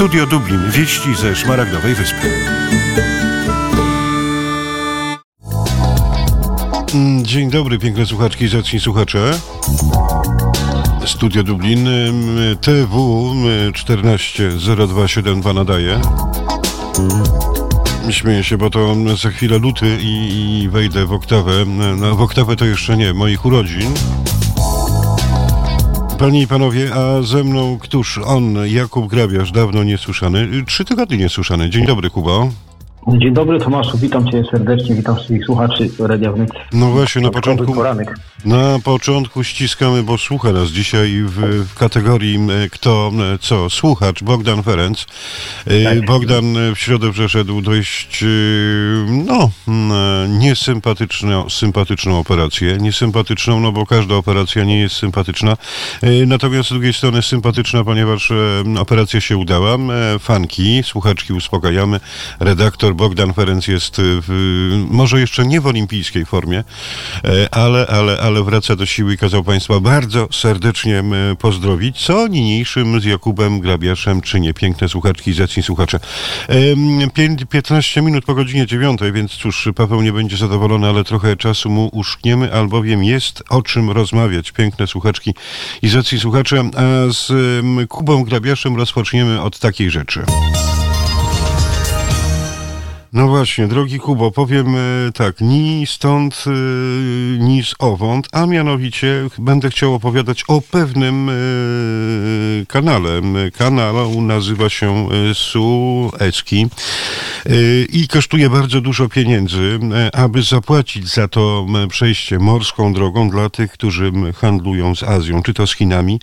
Studio Dublin. Wieści ze Szmaragdowej Wyspy. Mm, dzień dobry, piękne słuchaczki i zacni słuchacze. Studio Dublin, TW 140272 nadaje. Śmieję się, bo to za chwilę luty i, i wejdę w oktawę. No, w oktawę to jeszcze nie, moich urodzin. Panie i panowie, a ze mną któż on, Jakub Grabiarz, dawno niesłyszany, trzy tygodnie niesłyszany. Dzień dobry, Kuba. Dzień dobry Tomaszu, witam Cię serdecznie, witam wszystkich słuchaczy Radia Wnet. No właśnie, na początku, poranek. na początku ściskamy, bo słucha nas dzisiaj w, w kategorii kto co, słuchacz Bogdan Ferenc. E, tak. Bogdan w środę przeszedł dość no, niesympatyczną sympatyczną operację. Niesympatyczną, no bo każda operacja nie jest sympatyczna. E, natomiast z drugiej strony sympatyczna, ponieważ operacja się udała. Fanki, słuchaczki uspokajamy, redaktor Bogdan Ferenc jest w, może jeszcze nie w olimpijskiej formie, e, ale, ale, ale wraca do siły i kazał Państwa bardzo serdecznie pozdrowić, co niniejszym z Jakubem Grabiaszem czynię. Piękne słuchaczki i zacni słuchacze. 15 minut po godzinie 9, więc cóż, Paweł nie będzie zadowolony, ale trochę czasu mu uszkniemy, albowiem jest o czym rozmawiać. Piękne słuchaczki i zacni słuchacze. A z Kubą Grabiaszem rozpoczniemy od takiej rzeczy. No właśnie, drogi Kubo, powiem e, tak, ni stąd, e, ni z owąd, a mianowicie będę chciał opowiadać o pewnym e, kanale. Kanał nazywa się Suezki i kosztuje bardzo dużo pieniędzy, aby zapłacić za to przejście morską drogą dla tych, którzy handlują z Azją, czy to z Chinami,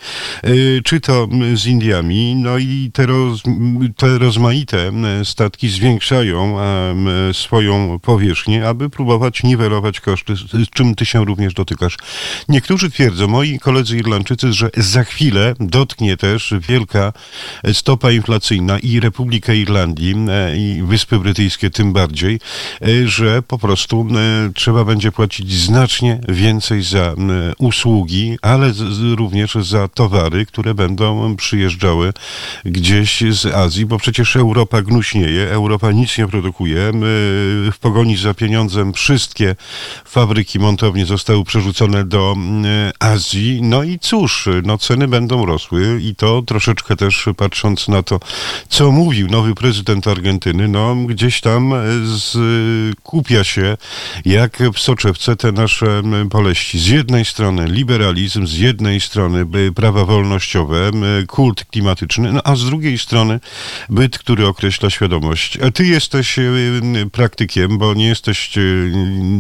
czy to z Indiami. No i te, roz, te rozmaite statki zwiększają swoją powierzchnię, aby próbować niwelować koszty, z czym ty się również dotykasz. Niektórzy twierdzą, moi koledzy Irlandczycy, że za chwilę dotknie też wielka stopa inflacyjna i Republikę Irlandii i Wyspy Brytyjskie tym bardziej, e, że po prostu trzeba będzie płacić znacznie więcej za usługi, ale również za towary, które będą przyjeżdżały gdzieś z Azji, bo przecież Europa gnuśnieje, Europa nic nie produkuje, w pogoni za pieniądzem wszystkie fabryki, montownie zostały przerzucone do Azji. No i cóż, no ceny będą rosły i to troszeczkę też patrząc na to, co mówił nowy prezydent Argentyny, no gdzieś tam skupia się jak w soczewce te nasze boleści. Z jednej strony liberalizm, z jednej strony prawa wolnościowe, kult klimatyczny, no a z drugiej strony byt, który określa świadomość. A ty jesteś praktykiem, bo nie jesteś y,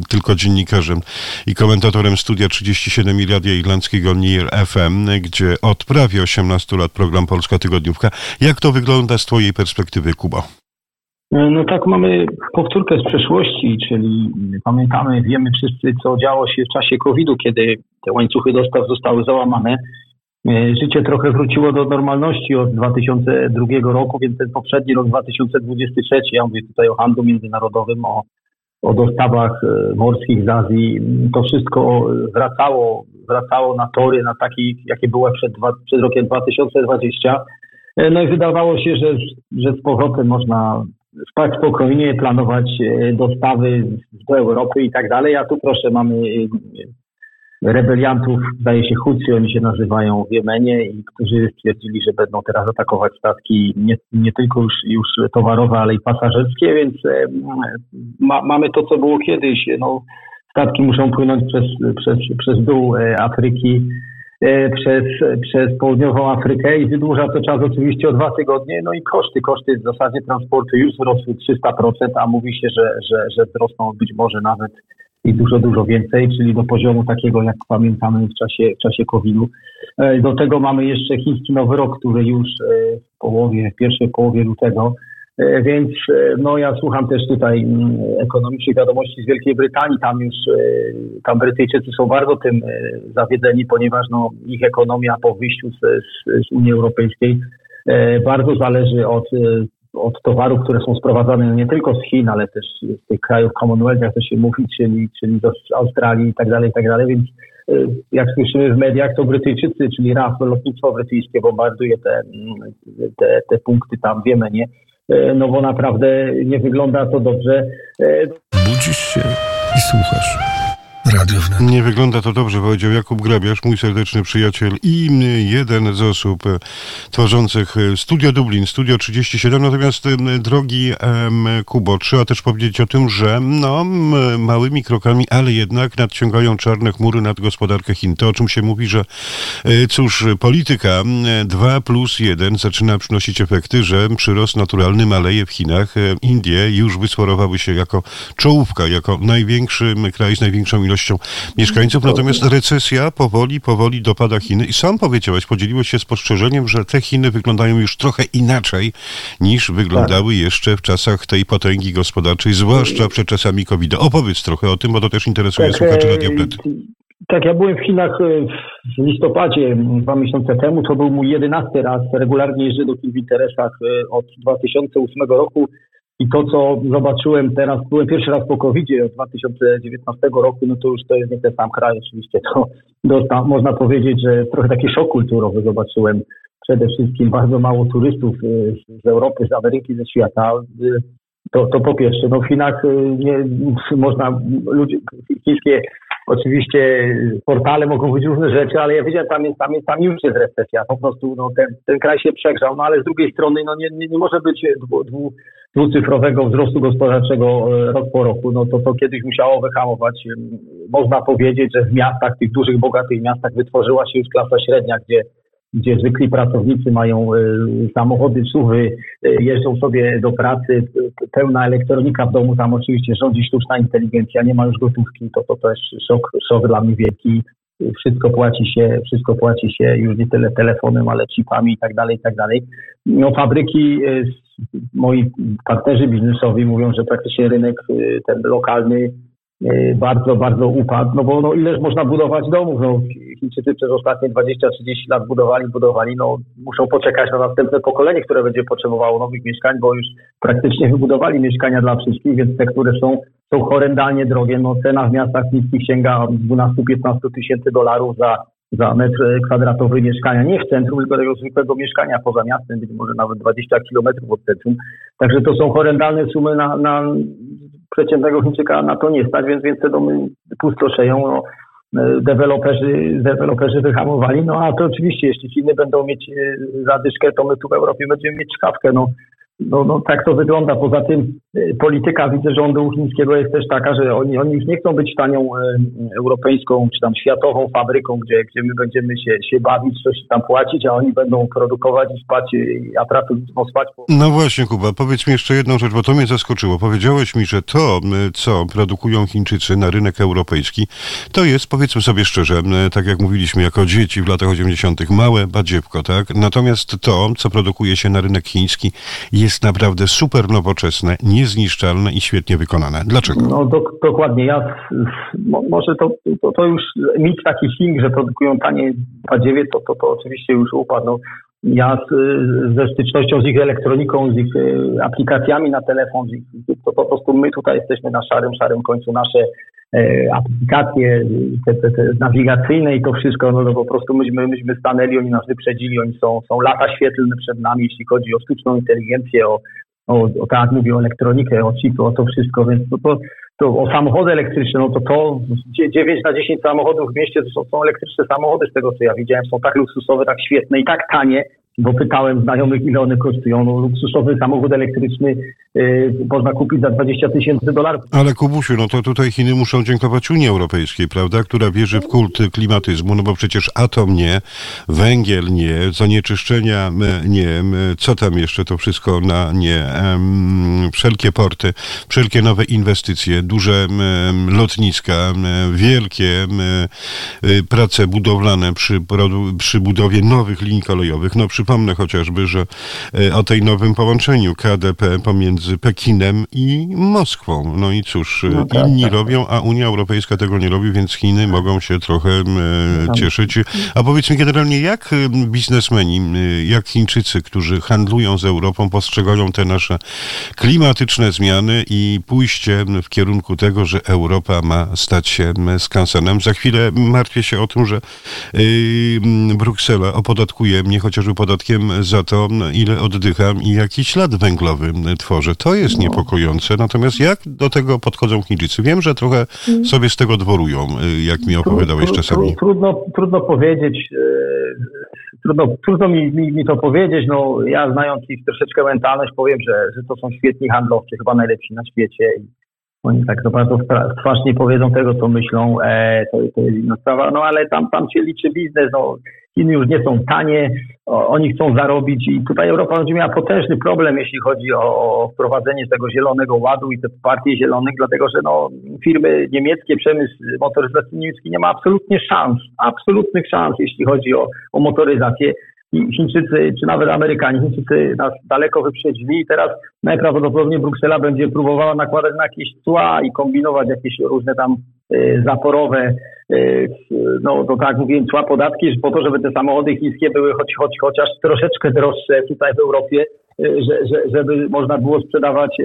tylko dziennikarzem i komentatorem studia 37 Radia Irlandzkiego NIR FM, gdzie od prawie 18 lat program Polska Tygodniówka. Jak to wygląda z twojej perspektywy, Kuba? No tak, mamy powtórkę z przeszłości, czyli pamiętamy, wiemy wszyscy, co działo się w czasie COVID-u, kiedy te łańcuchy dostaw zostały załamane. E, życie trochę wróciło do normalności od 2002 roku, więc ten poprzedni rok 2023, ja mówię tutaj o handlu międzynarodowym, o, o dostawach e, morskich z Azji, to wszystko wracało, wracało na tory, na taki, jakie były przed, przed rokiem 2020. E, no i wydawało się, że, że z powrotem można spać spokojnie, planować dostawy do Europy i tak dalej, a tu proszę, mamy rebeliantów, zdaje się Hucy, oni się nazywają w Jemenie i którzy stwierdzili, że będą teraz atakować statki nie, nie tylko już, już towarowe, ale i pasażerskie, więc e, ma, mamy to, co było kiedyś. No, statki muszą płynąć przez, przez, przez dół e, Afryki, e, przez, przez południową Afrykę i wydłuża to czas oczywiście o dwa tygodnie. No i koszty, koszty w zasadzie transportu już wzrosły 300%, a mówi się, że, że, że wzrosną być może nawet i dużo, dużo więcej, czyli do poziomu takiego, jak pamiętamy w czasie, w czasie COVID-u. E, do tego mamy jeszcze chiński Nowy Rok, który już e, w połowie, w pierwszej połowie lutego e, więc no, ja słucham też tutaj mm, ekonomicznych wiadomości z Wielkiej Brytanii. Tam już tam Brytyjczycy są bardzo tym zawiedzeni, ponieważ no, ich ekonomia po wyjściu z, z, z Unii Europejskiej bardzo zależy od od towarów, które są sprowadzane nie tylko z Chin, ale też z tych krajów Commonwealth, jak to się mówi, czyli, czyli do Australii i tak dalej, i tak dalej, więc jak słyszymy w mediach, to Brytyjczycy, czyli RAF, lotnictwo brytyjskie bombarduje te, te, te punkty tam w Jemenie. No bo naprawdę nie wygląda to dobrze. Budzisz się i słuchasz. Radio Wnet. Nie wygląda to dobrze, powiedział Jakub Grabiarz, mój serdeczny przyjaciel i jeden z osób e, tworzących e, Studio Dublin, Studio 37. Natomiast, e, drogi Kubo, trzeba też powiedzieć o tym, że no, małymi krokami, ale jednak nadciągają czarne chmury nad gospodarkę Chin. To, o czym się mówi, że cóż, polityka 2 plus 1 zaczyna przynosić efekty, że przyrost naturalny maleje w Chinach. Indie już wysforowały się jako czołówka, jako największy kraj z największą ilością mieszkańców, natomiast recesja powoli, powoli dopada Chiny i sam powiedziałeś, podzieliłeś się spostrzeżeniem, że te Chiny wyglądają już trochę inaczej niż wyglądały tak. jeszcze w czasach tej potęgi gospodarczej, zwłaszcza przed czasami covid -a. Opowiedz trochę o tym, bo to też interesuje tak, słuchaczy Radioplety. Tak, ja byłem w Chinach e, w listopadzie dwa miesiące temu. To był mój jedenasty raz. Regularnie jeżdżę do Chin w interesach e, od 2008 roku. I to, co zobaczyłem teraz, byłem pierwszy raz po covid od 2019 roku, no to już to jest nie ten sam kraj oczywiście. To, to można powiedzieć, że trochę taki szok kulturowy zobaczyłem. Przede wszystkim bardzo mało turystów y, z Europy, z Ameryki, ze świata. To, to po pierwsze, no w Chinach y, nie, można, ludzie, chińskie oczywiście portale mogą być różne rzeczy, ale ja wiedziałem, tam, jest, tam, jest, tam już jest recesja, po prostu no, ten, ten kraj się przegrzał, no ale z drugiej strony no, nie, nie, nie może być dwu, dwu, dwucyfrowego wzrostu gospodarczego e, rok po roku, no to to kiedyś musiało wyhamować. Można powiedzieć, że w miastach, tych dużych, bogatych miastach wytworzyła się już klasa średnia, gdzie gdzie zwykli pracownicy mają e, samochody, suwy, e, jeżdżą sobie do pracy, pełna elektronika w domu, tam oczywiście rządzi sztuczna inteligencja, nie ma już gotówki, to to też szok, szok dla mnie wielki. Wszystko płaci się, wszystko płaci się już nie tyle telefonem, ale chipami i tak dalej, i tak dalej. No fabryki, e, moi partnerzy biznesowi mówią, że praktycznie rynek ten lokalny bardzo, bardzo upadł, no bo no ileż można budować domów, no. Chińczycy przez ostatnie 20-30 lat budowali, budowali, no muszą poczekać na następne pokolenie, które będzie potrzebowało nowych mieszkań, bo już praktycznie wybudowali mieszkania dla wszystkich, więc te, które są, są horrendalnie drogie, no cena w miastach niskich sięga 12-15 tysięcy dolarów za, za metr kwadratowy mieszkania, nie w centrum, tylko tego zwykłego mieszkania poza miastem, być może nawet 20 kilometrów od centrum, także to są horrendalne sumy na, na przeciętnego Chińczyka na to nie stać, więc, więc te domy pustoszeją. No, e, deweloperzy, deweloperzy wyhamowali. No a to oczywiście, jeśli Chiny będą mieć e, zadyszkę, to my tu w Europie będziemy mieć szkawkę. No, no, no tak to wygląda. Poza tym y, polityka widzę rządu chińskiego jest też taka, że oni, oni już nie chcą być tanią e, europejską czy tam światową fabryką, gdzie, gdzie my będziemy się, się bawić, coś tam płacić, a oni będą produkować i spać, a pracownictwo spać. No właśnie Kuba, powiedz mi jeszcze jedną rzecz, bo to mnie zaskoczyło. Powiedziałeś mi, że to, co produkują Chińczycy na rynek europejski, to jest, powiedzmy sobie szczerze, tak jak mówiliśmy jako dzieci w latach 80., małe badziewko, tak? Natomiast to, co produkuje się na rynek chiński, jest jest naprawdę super nowoczesne, niezniszczalne i świetnie wykonane. Dlaczego? No do, dokładnie. Ja, może to, to, to, już mit taki Chin, że produkują tanie badziewie, to, to, to oczywiście już upadł. Ja z, ze stycznością z ich elektroniką, z ich e, aplikacjami na telefon, to po prostu my tutaj jesteśmy na szarym, szarym końcu. Nasze e, aplikacje te, te, te nawigacyjne i to wszystko, no to po prostu myśmy, myśmy stanęli, oni nas wyprzedzili, oni są, są lata świetlne przed nami, jeśli chodzi o sztuczną inteligencję, o, o, o tak mówię, o elektronikę, o chipy, o to wszystko, więc to, to, to o samochody elektryczne, no to to 9 na 10 samochodów w mieście to są, są elektryczne samochody z tego co ja widziałem, są tak luksusowe, tak świetne i tak tanie, bo pytałem znajomych, ile one kosztują. No, luksusowy samochód elektryczny yy, można kupić za 20 tysięcy dolarów. Ale Kubusiu, no to tutaj Chiny muszą dziękować Unii Europejskiej, prawda, która wierzy w kult klimatyzmu, no bo przecież atom nie, węgiel nie, zanieczyszczenia nie, co tam jeszcze to wszystko na nie, wszelkie porty, wszelkie nowe inwestycje, duże lotniska, wielkie y, prace budowlane przy, przy budowie nowych linii kolejowych, no przy Przypomnę chociażby, że o tej nowym połączeniu KDP pomiędzy Pekinem i Moskwą. No i cóż, no tak, inni tak, robią, a Unia Europejska tego nie robi, więc Chiny mogą się trochę no cieszyć. A powiedz mi generalnie, jak biznesmeni, jak Chińczycy, którzy handlują z Europą, postrzegają te nasze klimatyczne zmiany i pójście w kierunku tego, że Europa ma stać się skansenem. Za chwilę martwię się o tym, że Bruksela opodatkuje mnie chociażby podatkiem za to, ile oddycham i jaki ślad węglowy tworzę. To jest no. niepokojące. Natomiast jak do tego podchodzą Chińczycy? Wiem, że trochę mm. sobie z tego dworują, jak mi opowiadałeś czasami. Trudno, trudno powiedzieć, e, trudno, trudno mi, mi, mi, to powiedzieć. No, ja znając ich troszeczkę mentalność powiem, że, że to są świetni handlowcy, chyba najlepsi na świecie i oni tak to bardzo twarz nie powiedzą tego, co myślą, e, to, to jest inna sprawa, no ale tam, tam się liczy biznes, no Chiny już nie są tanie, oni chcą zarobić i tutaj Europa będzie miała potężny problem, jeśli chodzi o, wprowadzenie tego zielonego ładu i te partie zielonych, dlatego że no, firmy niemieckie, przemysł motoryzacyjny niemiecki nie ma absolutnie szans, absolutnych szans, jeśli chodzi o, o motoryzację. Chińczycy, czy nawet Amerykanie, Chińczycy nas daleko wyprzedzili i teraz najprawdopodobniej Bruksela będzie próbowała nakładać na jakieś cła i kombinować jakieś różne tam zaporowe, y, no to tak mówiłem, cła podatki, po to, żeby te samochody chińskie były choć, choć, chociaż troszeczkę droższe tutaj w Europie, y, że, że, żeby można było sprzedawać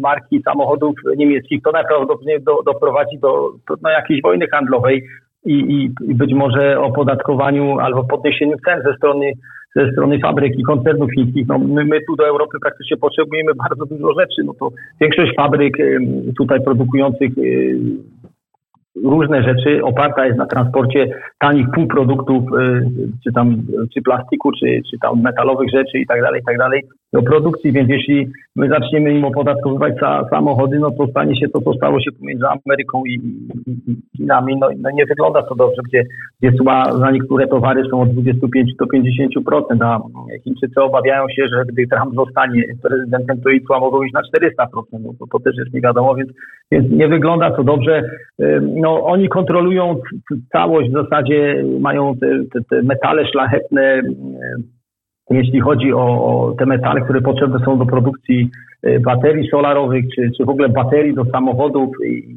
marki samochodów niemieckich, to najprawdopodobniej do, doprowadzi do, do no, jakiejś wojny handlowej i, i, i być może opodatkowaniu albo podniesieniu cen ze strony ze strony fabryk i koncernów chińskich. No, my, my tu do Europy praktycznie potrzebujemy bardzo dużo rzeczy. No to większość fabryk tutaj produkujących różne rzeczy. Oparta jest na transporcie tanich półproduktów, y, czy tam, czy plastiku, czy, czy tam metalowych rzeczy i tak dalej, i tak dalej, do produkcji, więc jeśli my zaczniemy im opodatkowywać sa, samochody, no to stanie się to, co stało się pomiędzy Ameryką i, Chinami, no, no, nie wygląda to dobrze, gdzie, gdzie cła za niektóre towary są od 25 do 50%, a Chińczycy obawiają się, że gdy Trump zostanie prezydentem, to i cła mogą iść na 400%, no to, to też jest nie wiadomo, więc, więc nie wygląda to dobrze. No, oni kontrolują całość, w zasadzie mają te, te, te metale szlachetne, jeśli chodzi o, o, te metale, które potrzebne są do produkcji e, baterii solarowych, czy, czy w ogóle baterii do samochodów. I,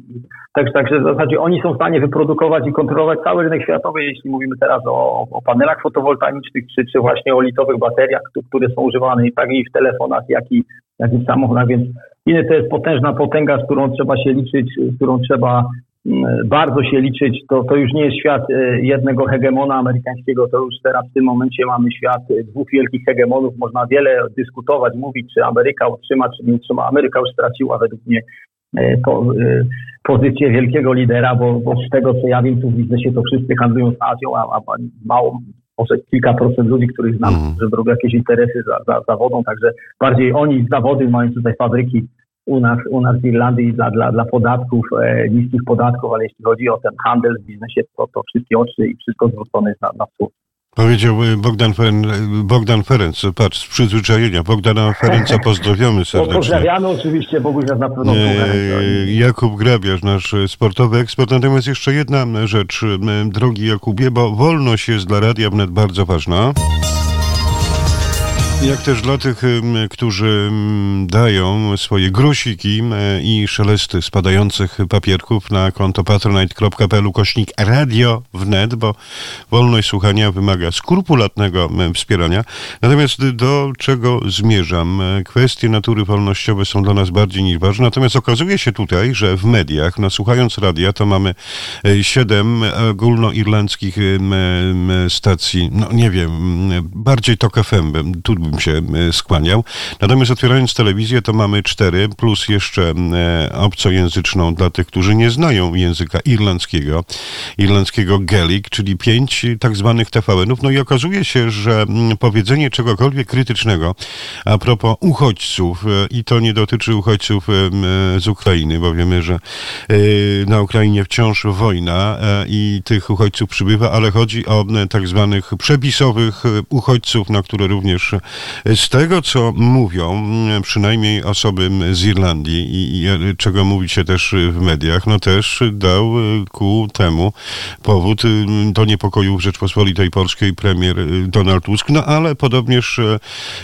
tak, także w zasadzie oni są w stanie wyprodukować i kontrolować cały rynek światowy, jeśli mówimy teraz o, o panelach fotowoltaicznych, czy, czy właśnie o litowych bateriach, które są używane i tak i w telefonach, jak i, jak i w samochodach, więc Chiny to jest potężna potęga, z którą trzeba się liczyć, z którą trzeba bardzo się liczyć, to, to już nie jest świat e, jednego hegemona amerykańskiego, to już teraz w tym momencie mamy świat e, dwóch wielkich hegemonów. Można wiele dyskutować, mówić, czy Ameryka utrzyma, czy nie utrzyma. Ameryka już straciła według mnie e, po, pozycję wielkiego lidera, bo, bo, z tego co ja wiem, tu w biznesie to wszyscy handlują z Azją, a, a mało, może kilka procent ludzi, których znam, mm. że robią jakieś interesy za, za, za wodą, także bardziej oni z zawody mają tutaj fabryki u nas, u nas w Irlandii dla, dla, dla podatków, e, niskich podatków, ale jeśli chodzi o ten handel w biznesie, to, to wszystkie oczy i wszystko zwrócone jest na, na wschód. Powiedział e, Bogdan, Feren, Bogdan Ferenc, patrz, z przyzwyczajenia. Bogdana Ferenca pozdrawiamy serdecznie. Pozdrawiamy oczywiście, Bogusia na pewno e, Jakub Grabiarz, nasz sportowy ekspert. Natomiast jeszcze jedna rzecz, e, drogi Jakubie, bo wolność jest dla Radia Wnet bardzo ważna. Jak też dla tych, którzy dają swoje grosiki i szelesty spadających papierków na konto patronite.pl kośnik radio wnet, bo wolność słuchania wymaga skrupulatnego wspierania. Natomiast do czego zmierzam? Kwestie natury wolnościowe są dla nas bardziej niż ważne. Natomiast okazuje się tutaj, że w mediach, no słuchając radia, to mamy e, siedem ogólnoirlandzkich stacji, no nie wiem, bardziej to FM, tu bym się e, skłaniał. Natomiast otwierając telewizję, to mamy cztery, plus jeszcze e, obcojęzyczną dla tych, którzy nie znają języka irlandzkiego, irlandzkiego Gaelic, czyli pięć tak zwanych TVN-ów. No i okazuje się, że powiedzenie czegokolwiek krytycznego a propos uchodźców, e, i to nie dotyczy uchodźców z Ukrainy, bo wiemy, że na Ukrainie wciąż wojna i tych uchodźców przybywa, ale chodzi o tak zwanych przepisowych uchodźców, na które również Z tego, co mówią, przynajmniej osoby z Irlandii i, i czego mówi się też w mediach, no też dał ku temu powód do niepokoju w Rzeczpospolitej Polskiej premier Donald Tusk, no ale podobnież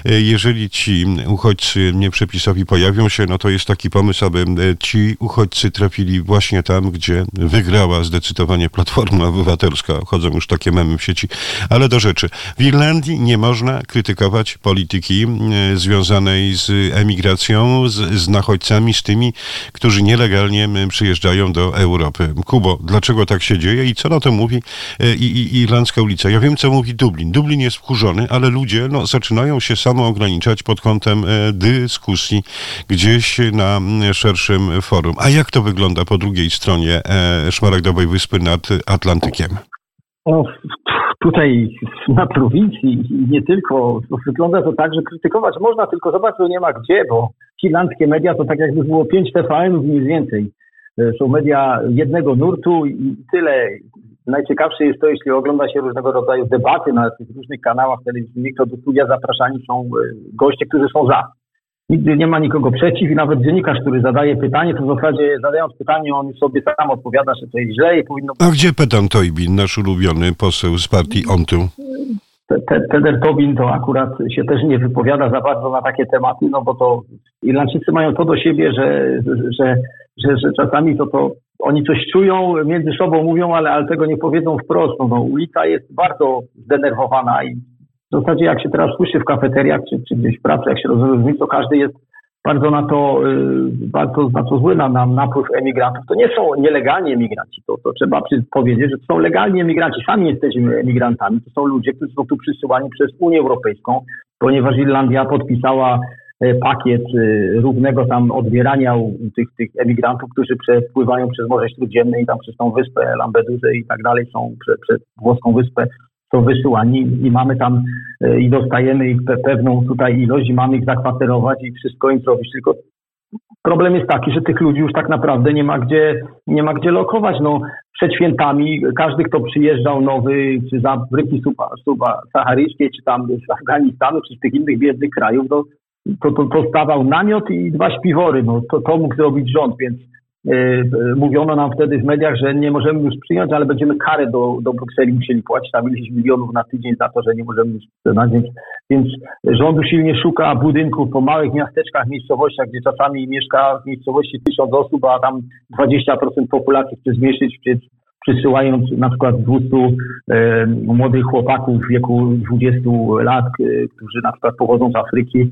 jeżeli ci uchodźcy nieprzepisowi pojawią się, no to jest taki pomysł, aby ci uchodźcy trafili właśnie tam, gdzie wygrała zdecydowanie Platforma Obywatelska. Chodzą już takie memy w sieci. Ale do rzeczy. W Irlandii nie można krytykować polityki e, związanej z emigracją, z, z nachodźcami, z tymi, którzy nielegalnie przyjeżdżają do Europy. Kubo, dlaczego tak się dzieje i co na to mówi e, i, i, Irlandzka ulica? Ja wiem, co mówi Dublin. Dublin jest wkurzony, ale ludzie no, zaczynają się samo ograniczać pod kątem e, dyskusji gdzieś na szerszym forum. A jak to wygląda po drugiej stronie Szmaragdowej Wyspy nad Atlantykiem? O, tutaj na prowincji nie tylko, wygląda to tak, że krytykować można, tylko zobacz, że nie ma gdzie, bo finlandzkie media to tak jakby było 5 TVN-ów mniej więcej. E, są media jednego nurtu i tyle. Najciekawsze jest to, jeśli ogląda się różnego rodzaju debaty na tych różnych kanałach telewizyjnych, to do studia zapraszani są e, goście, którzy są za nigdy nie ma nikogo przeciw i nawet dziennikarz, który zadaje pytanie, to w zasadzie zadając pytanie, on sobie sam odpowiada, że to jest źle i powinno... A gdzie Petan Tojbin, nasz ulubiony poseł z partii Ontył? Teder Tobin to akurat się też nie wypowiada za bardzo na takie tematy, no bo to Irlandczycy mają to do siebie, że, że, że, że czasami to, to oni coś czują, między sobą mówią, ale, ale tego nie powiedzą wprost. No, no, ulica jest bardzo zdenerwowana i w zasadzie jak się teraz słyszy w kafeteriach czy, czy gdzieś w pracy, jak się rozumie, to każdy jest bardzo na to, y, bardzo to zły na, na napływ emigrantów. To nie są nielegalni emigranci, to, to trzeba powiedzieć, że to są legalni emigranci. Sami jesteśmy emigrantami. To są ludzie, którzy są tu przysyłani przez Unię Europejską, ponieważ Irlandia podpisała y, pakiet y, równego tam odbierania tych, tych emigrantów, którzy przepływają przez Morze Śródziemne i tam przez tą wyspę Lampedusa i tak dalej, są przez włoską wyspę są wysyłani i mamy tam e, i dostajemy ich pewną tutaj ilość i mamy ich zakwaterować i wszystko im zrobić. Tylko problem jest taki, że tych ludzi już tak naprawdę nie ma gdzie, nie ma gdzie lokować. No, przed świętami każdy, kto przyjeżdżał nowy, czy z Afryki subsaharyjskiej, czy tam z Afganistanu, czy z tych innych biednych krajów, no, to, to, to stawał namiot i dwa śpiwory. No, to, to mógł zrobić rząd, więc mówiono nam wtedy w mediach, że nie możemy już przyjąć, ale będziemy karę do, do Brukseli musieli płacić tam ileś milionów na tydzień za to, że nie możemy już przyjąć. Więc, więc rząd usilnie szuka budynków po małych miasteczkach, miejscowościach, gdzie czasami mieszka w miejscowości tysiąc osób, a tam 20% populacji chce zmniejszyć, więc przysyłając na przykład 200 e, młodych chłopaków w wieku 20 lat, e, którzy na przykład pochodzą z Afryki,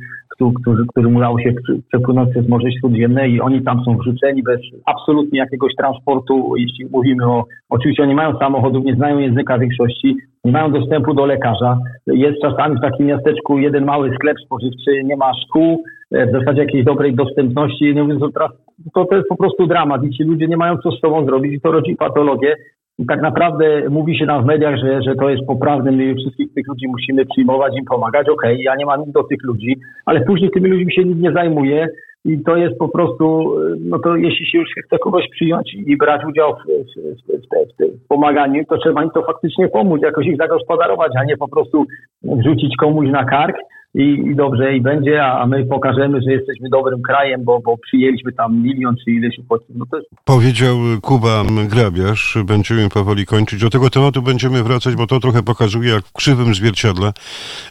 którzy, którym udało się przepłynąć przez Morze Śródziemne i oni tam są wrzuceni bez absolutnie jakiegoś transportu, jeśli mówimy o, oczywiście oni mają samochodów, nie znają języka większości, nie mają dostępu do lekarza. Jest czasami w takim miasteczku jeden mały sklep spożywczy, nie ma szkół, e, w zasadzie jakiejś dobrej dostępności, nie mówiąc o to, to jest po prostu dramat i ci ludzie nie mają co z sobą zrobić i to rodzi patologię. Tak naprawdę mówi się nam w mediach, że, że to jest poprawne, my wszystkich tych ludzi musimy przyjmować, im pomagać. Okej, okay, ja nie mam nic do tych ludzi, ale później tymi ludźmi się nikt nie zajmuje i to jest po prostu, no to jeśli się już chce kogoś przyjąć i brać udział w, w, w, w, pomaganiu, to trzeba im to faktycznie pomóc, jakoś ich zagospodarować, a nie po prostu wrzucić komuś na kark i, i dobrze i będzie, a, my pokażemy, że jesteśmy dobrym krajem, bo, bo przyjęliśmy tam milion czy ileś uchodźców. No jest... Powiedział Kuba Grabiarz, będziemy powoli kończyć. Do tego tematu będziemy wracać, bo to trochę pokazuje, jak w krzywym zwierciadle,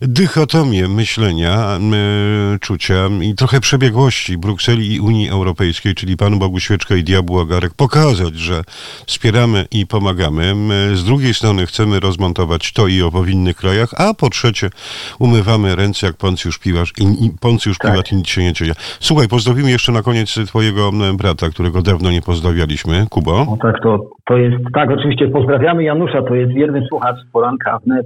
dychotomię myślenia, yy, czucia i trochę przebiegłości Brukseli i Unii Europejskiej, czyli Panu Bogu Świeczka i Diabłu Agarek, pokazać, że wspieramy i pomagamy. My z drugiej strony chcemy rozmontować to i owo w innych krajach, a po trzecie umywamy ręce jak Poncjusz Piłasz i, i Poncjusz tak. I nic się nie dzieje. Słuchaj, pozdrowimy jeszcze na koniec twojego brata, którego dawno nie pozdrawialiśmy. Kubo? No tak, to, to jest, tak, oczywiście pozdrawiamy Janusza, to jest wierny słuchacz poranka wnet.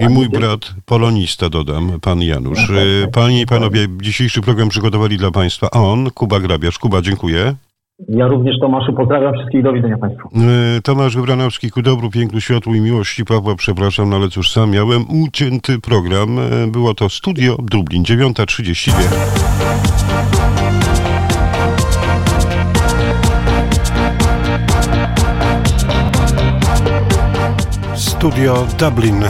I mój brat, polonista dodam, pan Janusz. Tak, tak, Panie i panowie, dzisiejszy program przygotowali dla państwa on, Kuba Grabiarz. Kuba, dziękuję. Ja również Tomaszu pozdrawiam wszystkich do widzenia Państwu. E, Tomasz Wybranowski ku dobru, pięknu, światłu i miłości Pawła, przepraszam, no ale cóż, sam miałem ucięty program. E, było to Studio Dublin, 9.32. Studio Dublin.